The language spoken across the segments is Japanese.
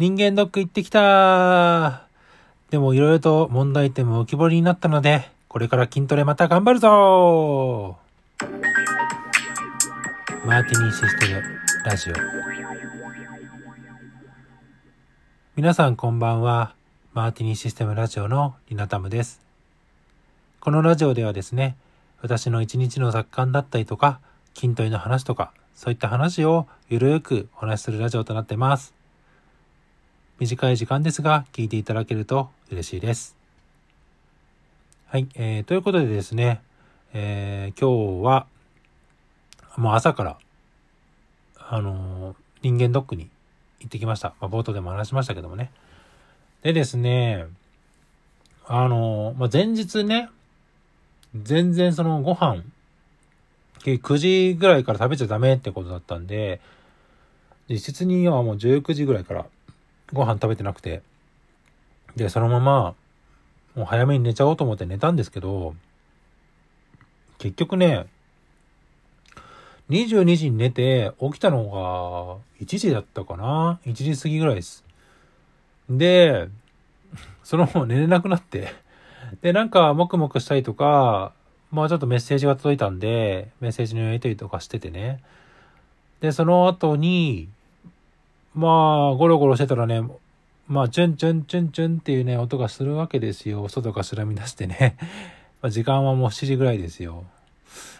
人間ドック行ってきたでも色々と問題点も浮き彫りになったので、これから筋トレまた頑張るぞマーティニーシステムラジオ。皆さんこんばんは。マーティニーシステムラジオのリナタムです。このラジオではですね、私の一日の雑感だったりとか、筋トレの話とか、そういった話をゆるーくお話しするラジオとなってます。短い時間ですが、聞いていただけると嬉しいです。はい、えー、ということでですね、えー、今日は、もう朝から、あのー、人間ドックに行ってきました。まあ、冒頭でも話しましたけどもね。でですね、あのー、まあ、前日ね、全然そのご飯、9時ぐらいから食べちゃダメってことだったんで、実質にはもう19時ぐらいからご飯食べてなくて、で、そのまま、もう早めに寝ちゃおうと思って寝たんですけど、結局ね、22時に寝て、起きたのが1時だったかな ?1 時過ぎぐらいです。で、そのまま寝れなくなってで、なんか、もくもくしたりとか、まあちょっとメッセージが届いたんで、メッセージのやり取りとかしててね。で、その後に、まあ、ゴロゴロしてたらね、まあ、チュンチュンチュンチュンっていうね、音がするわけですよ。外がすらみ出してね。まあ、時間はもう7時ぐらいですよ。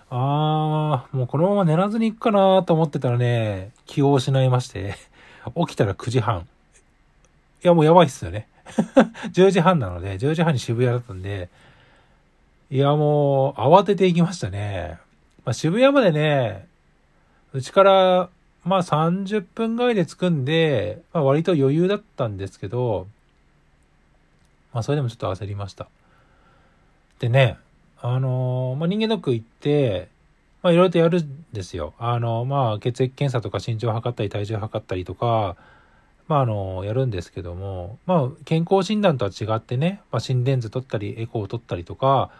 あー、もうこのまま寝らずに行くかなと思ってたらね、気を失いまして、起きたら9時半。いや、もうやばいっすよね。10時半なので、10時半に渋谷だったんで、いや、もう、慌てて行きましたね。まあ、渋谷までね、うちからまあ30分ぐらいで着くんで、まあ割と余裕だったんですけど、まあそれでもちょっと焦りました。でね、あのー、まあ人間ドック行って、まあいろいろとやるんですよ。あのー、まあ血液検査とか身長測ったり体重測ったりとか、まああのー、やるんですけども、まあ健康診断とは違ってね、まあ心電図取ったりエコーを取ったりとか、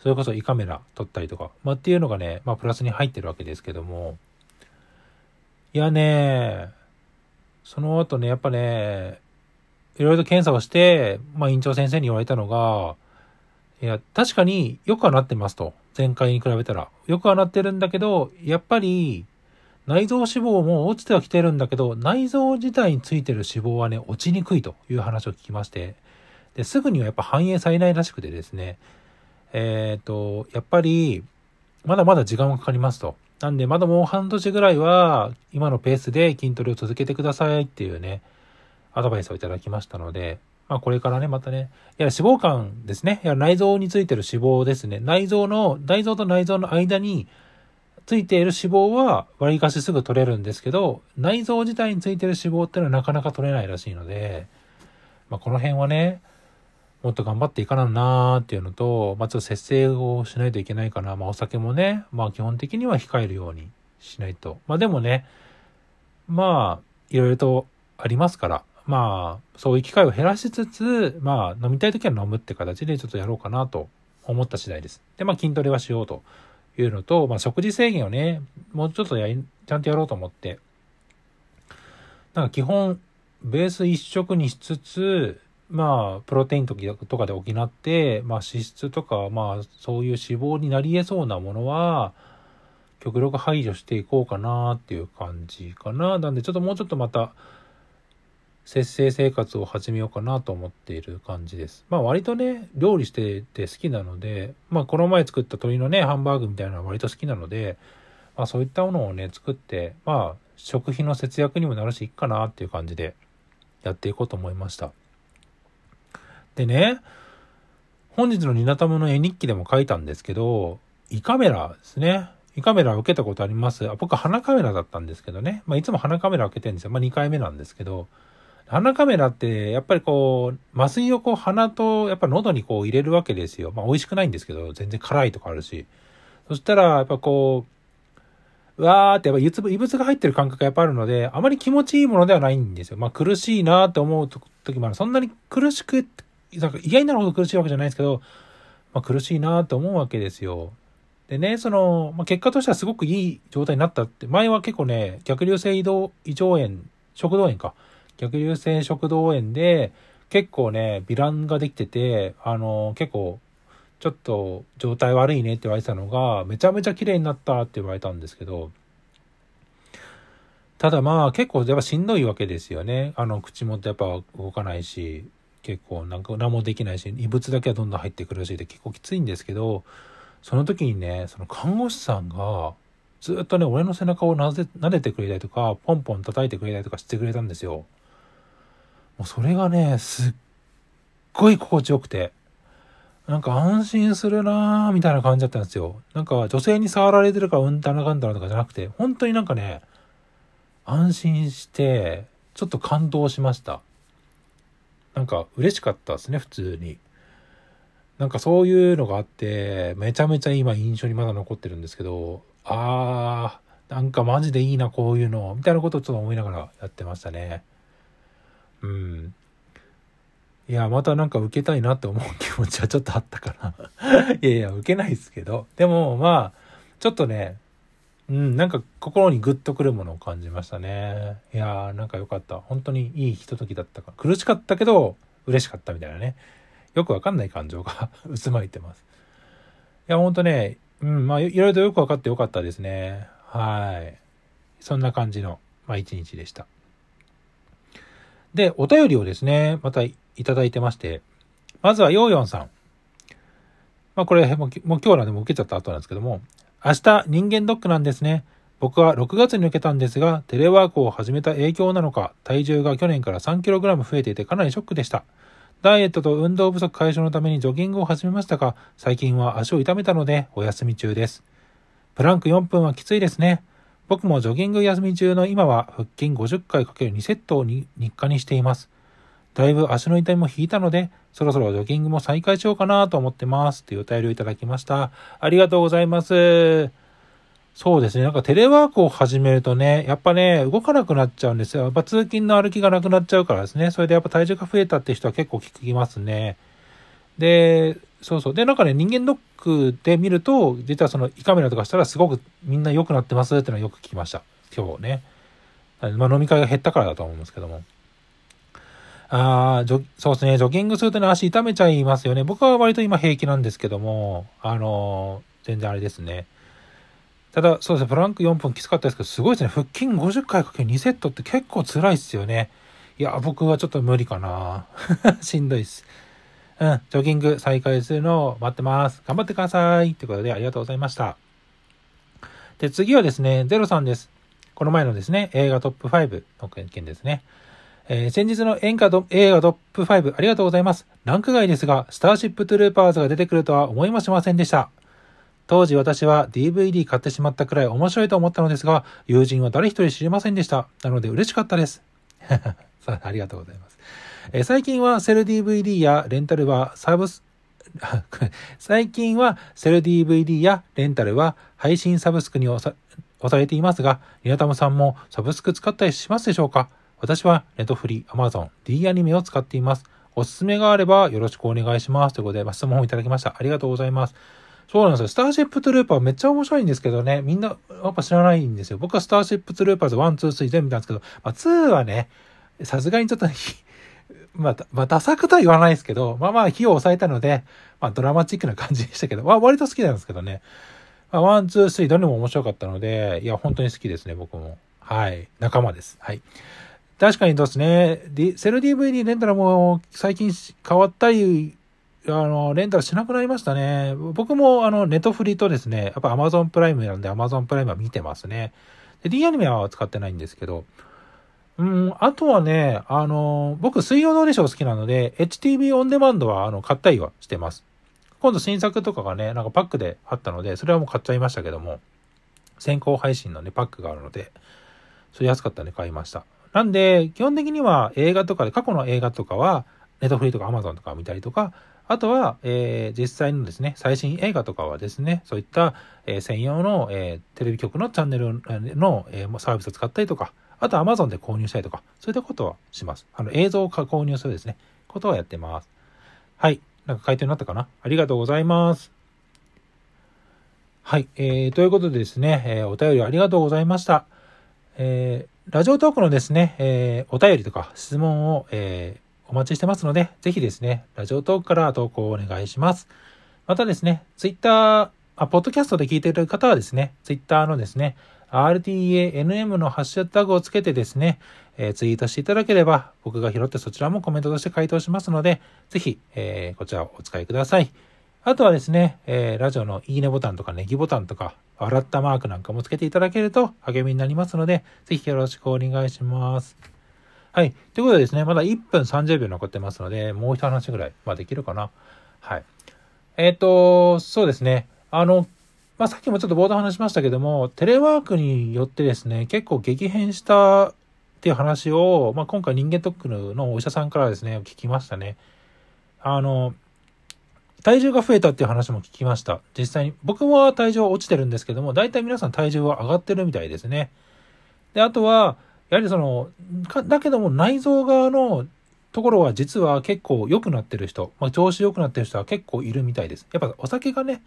それこそ胃カメラ取ったりとか、まあっていうのがね、まあプラスに入ってるわけですけども、いやね、その後ね、やっぱね、いろいろと検査をして、まあ院長先生に言われたのが、いや、確かによくはなってますと。前回に比べたら。よくはなってるんだけど、やっぱり、内臓脂肪も落ちてはきてるんだけど、内臓自体についてる脂肪はね、落ちにくいという話を聞きまして、で、すぐにはやっぱ反映されないらしくてですね、えっ、ー、と、やっぱり、まだまだ時間がかかりますと。なんで、まだもう半年ぐらいは、今のペースで筋トレを続けてくださいっていうね、アドバイスをいただきましたので、まあこれからね、またね、いや、脂肪肝ですね。いや、内臓についてる脂肪ですね。内臓の、内臓と内臓の間についている脂肪は割りかしすぐ取れるんですけど、内臓自体についてる脂肪っていうのはなかなか取れないらしいので、まあこの辺はね、もっと頑張っていかななーっていうのと、まあ、ちょっと節制をしないといけないかな。まあ、お酒もね、まあ、基本的には控えるようにしないと。まあ、でもね、まあ、いろいろとありますから、まあ、そういう機会を減らしつつ、まあ、飲みたい時は飲むって形でちょっとやろうかなと思った次第です。で、まあ、筋トレはしようというのと、まあ、食事制限をね、もうちょっとやり、ちゃんとやろうと思って、なんか基本、ベース一食にしつつ、まあ、プロテインとかで補って、まあ、脂質とか、まあ、そういう脂肪になり得そうなものは、極力排除していこうかなっていう感じかな。なんで、ちょっともうちょっとまた、節制生活を始めようかなと思っている感じです。まあ割とね、料理してて好きなので、まあこの前作った鶏のね、ハンバーグみたいなのは割と好きなので、まあそういったものをね、作って、まあ食費の節約にもなるし、いっかなっていう感じでやっていこうと思いました。でね、本日のニナタムの絵日記でも書いたんですけど、胃カメラですね。胃カメラ受けたことありますあ僕鼻カメラだったんですけどね。まあ、いつも鼻カメラ受けてるんですよ。まあ、2回目なんですけど、鼻カメラって、やっぱりこう、麻酔をこう鼻と、やっぱ喉にこう入れるわけですよ。まあ、美味しくないんですけど、全然辛いとかあるし。そしたら、やっぱこう、うわーってやっぱ異物が入ってる感覚がやっぱあるので、あまり気持ちいいものではないんですよ。まあ苦しいなって思う時もある。そんなに苦しくなんか嫌になるほど苦しいわけじゃないですけど、まあ、苦しいなと思うわけですよ。でね、その、まあ、結果としてはすごくいい状態になったって、前は結構ね、逆流性移動、胃腸炎、食道炎か、逆流性食道炎で、結構ね、ヴィランができてて、あの、結構、ちょっと状態悪いねって言われてたのが、めちゃめちゃ綺麗になったって言われたんですけど、ただまあ結構やっぱしんどいわけですよね。あの口元やっぱ動かないし、結構なんか何もできないし、異物だけはどんどん入ってくるしで結構きついんですけど、その時にね、その看護師さんが、ずっとね、俺の背中をなぜ撫でてくれたりとか、ポンポン叩いてくれたりとかしてくれたんですよ。もうそれがね、すっごい心地よくて、なんか安心するなーみたいな感じだったんですよ。なんか女性に触られてるからうんたらかんたらとかじゃなくて、本当になんかね、安心して、ちょっと感動しました。なんか嬉しかったですね、普通に。なんかそういうのがあって、めちゃめちゃ今印象にまだ残ってるんですけど、あー、なんかマジでいいな、こういうの、みたいなことをちょっと思いながらやってましたね。うん。いや、またなんか受けたいなって思う気持ちはちょっとあったかな。いやいや、受けないですけど。でも、まあ、ちょっとね、うん、なんか心にグッとくるものを感じましたね。いやー、なんか良かった。本当にいいひとときだったか。苦しかったけど、嬉しかったみたいなね。よくわかんない感情が 渦巻いてます。いや、ほんとね、うん、まあ、いろいろとよくわかってよかったですね。はい。そんな感じの、まあ、一日でした。で、お便りをですね、またいただいてまして、まずはヨーヨンさん。まあ、これもう、もう今日なんでも受けちゃった後なんですけども、明日人間ドックなんですね。僕は6月に受けたんですが、テレワークを始めた影響なのか、体重が去年から 3kg 増えていてかなりショックでした。ダイエットと運動不足解消のためにジョギングを始めましたが、最近は足を痛めたのでお休み中です。プランク4分はきついですね。僕もジョギング休み中の今は腹筋50回 ×2 セットを日課にしています。だいぶ足の痛みも引いたので、そろそろジョギングも再開しようかなと思ってます。というお便りをいただきました。ありがとうございます。そうですね。なんかテレワークを始めるとね、やっぱね、動かなくなっちゃうんですよ。やっぱ通勤の歩きがなくなっちゃうからですね。それでやっぱ体重が増えたって人は結構聞きますね。で、そうそう。で、なんかね、人間ドックで見ると、実はその胃カメラとかしたらすごくみんな良くなってますってのはよく聞きました。今日ね。まあ飲み会が減ったからだと思うんですけども。ああ、そうですね。ジョギングするとね、足痛めちゃいますよね。僕は割と今平気なんですけども、あのー、全然あれですね。ただ、そうですね。プランク4分きつかったですけど、すごいですね。腹筋50回かけ2セットって結構辛いっすよね。いや、僕はちょっと無理かな。しんどいっす。うん、ジョギング再開するのを待ってます。頑張ってください。ということで、ありがとうございました。で、次はですね、ゼロさんです。この前のですね、映画トップ5の件ですね。えー、先日の演歌ド映画トップ5ありがとうございます。ランク外ですが、スターシップトゥルーパーズが出てくるとは思いもしませんでした。当時私は DVD 買ってしまったくらい面白いと思ったのですが、友人は誰一人知りませんでした。なので嬉しかったです。ありがとうございます。えー、最近はセル DVD やレンタルはサブス、最近はセル DVD やレンタルは配信サブスクに押されていますが、ニナタムさんもサブスク使ったりしますでしょうか？私はネットフリ、アマゾン、D アニメを使っています。おすすめがあればよろしくお願いします。ということで、ま質問をいただきました。ありがとうございます。そうなんですよ。スターシップトゥルーパーめっちゃ面白いんですけどね、みんなやっぱ知らないんですよ。僕はスターシップトゥルーパーズ1、2、3全部見たんですけど、まあ2はね、さすがにちょっと まあ、まあ、駄作とは言わないですけど、まあまあ、費用抑えたので、まあ、ドラマチックな感じでしたけど、まあ、割と好きなんですけどね。まあ、 one、two、three、どれも面白かったので、いや、本当に好きですね、僕も。はい。仲間です。はい。確かにですね、セル DVD レンタルも最近変わったり、あの、レンタルしなくなりましたね。僕もあの、ネトフリとですね、やっぱ Amazon プライムなんで Amazon プライムは見てますね。で、D アニメは使ってないんですけど、うん、あとはね、あの、僕、水曜どうでしょう好きなので、HTV オンデマンドは、あの、買ったりはしてます。今度新作とかがね、なんかパックであったので、それはもう買っちゃいましたけども、先行配信のね、パックがあるので、それ安かったんで買いました。なんで、基本的には映画とかで、過去の映画とかは、ネットフリーとかアマゾンとか見たりとか、あとは、えー、実際のですね、最新映画とかはですね、そういった、えー、専用の、えー、テレビ局のチャンネルの、えー、サービスを使ったりとか、あと Amazon で購入したりとか、そういったことはします。あの、映像を購入するですね、ことはやってます。はい。なんか回答になったかな？ありがとうございます。はい。えー、ということでですね、えー、お便りありがとうございました。えーラジオトークのですね、えー、お便りとか質問を、えー、お待ちしてますので、ぜひですね、ラジオトークから投稿をお願いします。またですね、ツイッター、あ、ポッドキャストで聞いている方はですね、ツイッターのですね、RTANM のハッシュタグをつけてですね、えー、ツイートしていただければ、僕が拾ってそちらもコメントとして回答しますので、ぜひ、えー、こちらをお使いください。あとはですね、えー、ラジオのいいねボタンとかネギボタンとか、笑ったマークなんかもつけていただけると励みになりますので、ぜひよろしくお願いします。はい。ということでですね、まだ1分30秒残ってますので、もう一話ぐらい、まあできるかな。はい。えっ、ー、と、そうですね。あの、まあ、さっきもちょっと冒頭話しましたけども、テレワークによってですね、結構激変したっていう話を、まあ、今回人間ドックのお医者さんからですね、聞きましたね。あの、体重が増えたっていう話も聞きました。実際に。僕は体重は落ちてるんですけども、大体皆さん体重は上がってるみたいですね。で、あとは、やはりその、だけども内臓側のところは実は結構良くなってる人、まあ、調子良くなってる人は結構いるみたいです。やっぱお酒がね、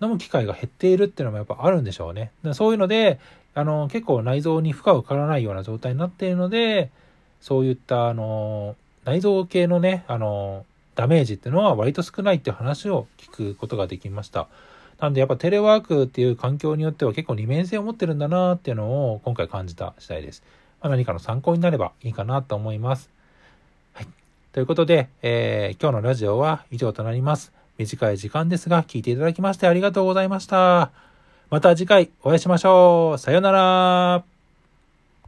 飲む機会が減っているっていうのもやっぱあるんでしょうね。そういうので、あの、結構内臓に負荷がかからないような状態になっているので、そういった、あの、内臓系のね、あの、ダメージっていうのは割と少ないっていう話を聞くことができました。なんでやっぱテレワークっていう環境によっては結構二面性を持ってるんだなっていうのを今回感じた次第です。まあ、何かの参考になればいいかなと思います。はい。ということで、えー、今日のラジオは以上となります。短い時間ですが、聞いていただきましてありがとうございました。また次回お会いしましょう。さようなら。